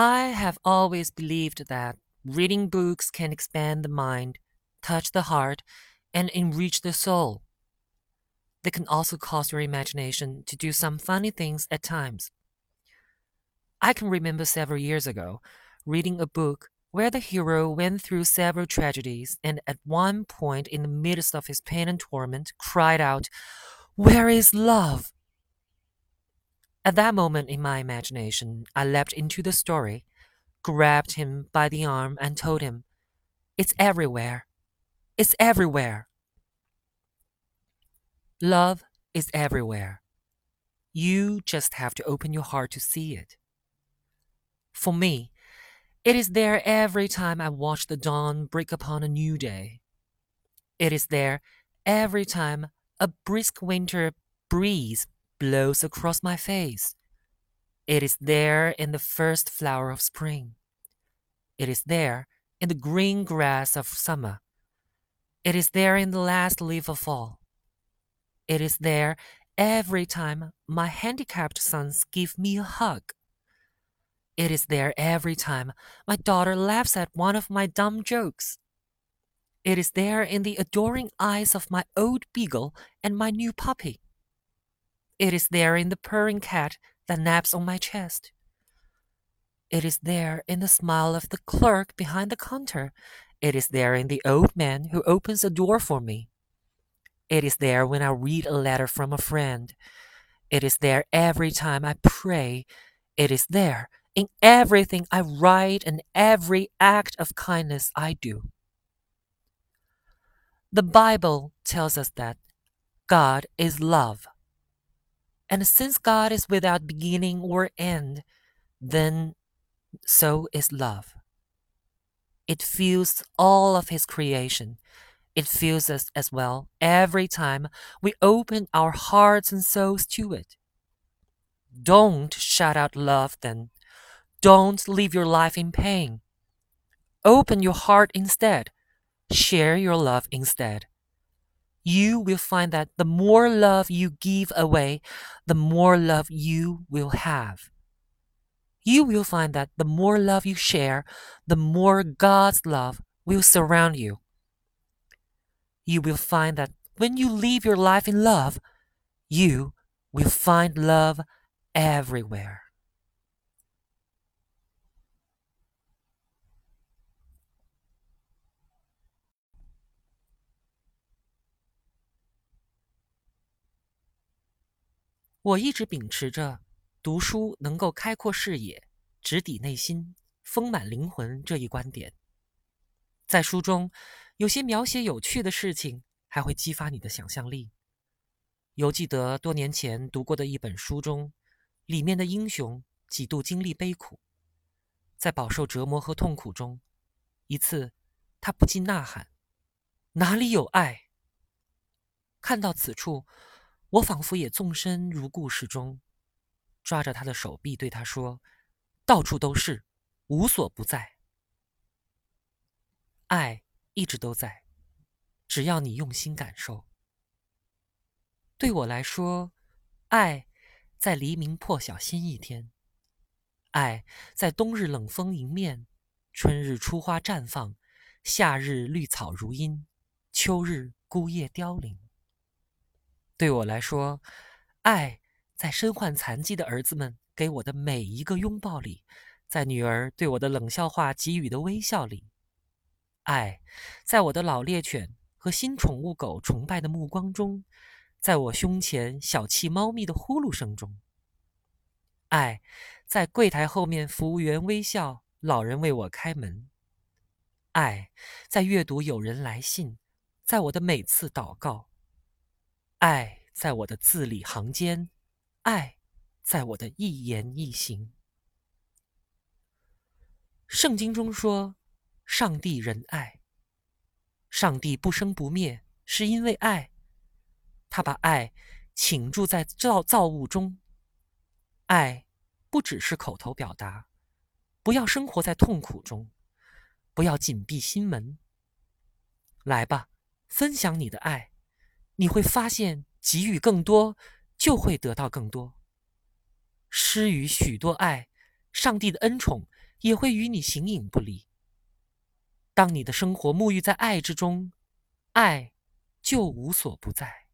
I have always believed that reading books can expand the mind, touch the heart, and enrich the soul. They can also cause your imagination to do some funny things at times. I can remember several years ago reading a book where the hero went through several tragedies and at one point in the midst of his pain and torment cried out, Where is love? At that moment in my imagination, I leapt into the story, grabbed him by the arm, and told him, It's everywhere. It's everywhere. Love is everywhere. You just have to open your heart to see it. For me, it is there every time I watch the dawn break upon a new day. It is there every time a brisk winter breeze blows across my face. It is there in the first flower of spring. It is there in the green grass of summer. It is there in the last leaf of fall. It is there every time my handicapped sons give me a hug. It is there every time my daughter laughs at one of my dumb jokes. It is there in the adoring eyes of my old beagle and my new puppy. It is there in the purring cat that naps on my chest. It is there in the smile of the clerk behind the counter. It is there in the old man who opens a door for me. It is there when I read a letter from a friend. It is there every time I pray. It is there in everything I write and every act of kindness I do. The Bible tells us that God is love. And since God is without beginning or end, then so is love. It fills all of His creation. It fills us as well every time we open our hearts and souls to it. Don't shut out love then. Don't live your life in pain. Open your heart instead. Share your love instead. You will find that the more love you give away, the more love you will have. You will find that the more love you share, the more God's love will surround you. You will find that when you live your life in love, you will find love everywhere. 我一直秉持着读书能够开阔视野、直抵内心、丰满灵魂这一观点。在书中，有些描写有趣的事情，还会激发你的想象力。犹记得多年前读过的一本书中，里面的英雄几度经历悲苦，在饱受折磨和痛苦中，一次他不禁呐喊：“哪里有爱？”看到此处。我仿佛也纵身如故事中，抓着他的手臂，对他说：“到处都是，无所不在。爱一直都在，只要你用心感受。对我来说，爱在黎明破晓新一天，爱在冬日冷风迎面，春日初花绽放，夏日绿草如茵，秋日孤叶凋零。”对我来说，爱在身患残疾的儿子们给我的每一个拥抱里，在女儿对我的冷笑话给予的微笑里，爱在我的老猎犬和新宠物狗崇拜的目光中，在我胸前小气猫咪的呼噜声中，爱在柜台后面服务员微笑，老人为我开门，爱在阅读友人来信，在我的每次祷告。爱在我的字里行间，爱在我的一言一行。圣经中说，上帝仁爱，上帝不生不灭，是因为爱，他把爱倾注在造造物中。爱不只是口头表达，不要生活在痛苦中，不要紧闭心门。来吧，分享你的爱。你会发现，给予更多，就会得到更多。施予许多爱，上帝的恩宠也会与你形影不离。当你的生活沐浴在爱之中，爱就无所不在。